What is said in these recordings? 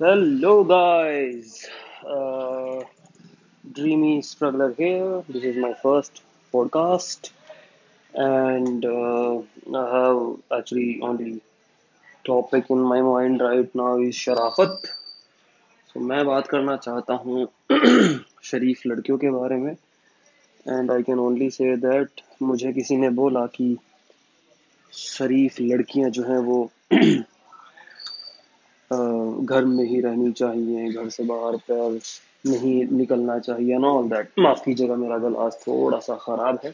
Hello, guys. Uh, Dreamy Struggler here. This is my first podcast, and uh, I have actually only topic in my mind right now is Sharafat. So मैं बात करना चाहता हूँ शरीफ लड़कियों के बारे में and I can only say that मुझे किसी ने बोला कि शरीफ लड़कियाँ जो हैं वो अ, घर में ही रहनी चाहिए, घर से बाहर पैर नहीं निकलना चाहिए ना ऑल दैट माफ़ कीजिएगा, मेरा गला आज थोड़ा सा खराब है।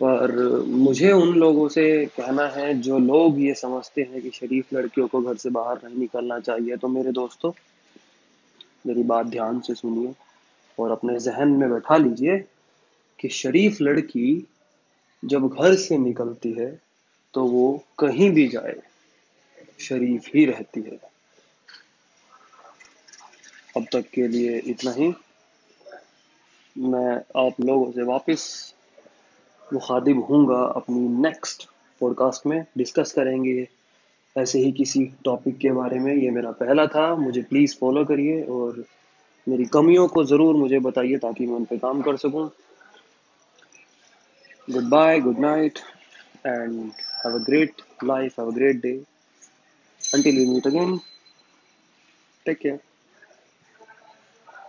पर मुझे उन लोगों से कहना है जो लोग ये समझते हैं कि शरीफ लड़कियों को घर से बाहर नहीं निकलना चाहिए तो मेरे दोस्तों, मेरी बात ध्यान से सुनिए और अपने जहन में बैठा लीजिए कि शरीफ लड़की जब घर से निकलती है तो वो कहीं भी जाए, शरीफ ही रहती है। तक के लिए इतना ही। मैं आप लोगों से वापस मुखातिब हूँगा अपनी नेक्स्ट पॉडकास्ट में। डिस्कस करेंगे ऐसे ही किसी टॉपिक के बारे में। ये मेरा पहला था। मुझे प्लीज़ फॉलो करिए और मेरी कमियों को ज़रूर मुझे बताइए ताकि मैं उन पर काम कर सकूँ। Goodbye good night and have a great life have a great day until we meet again, take care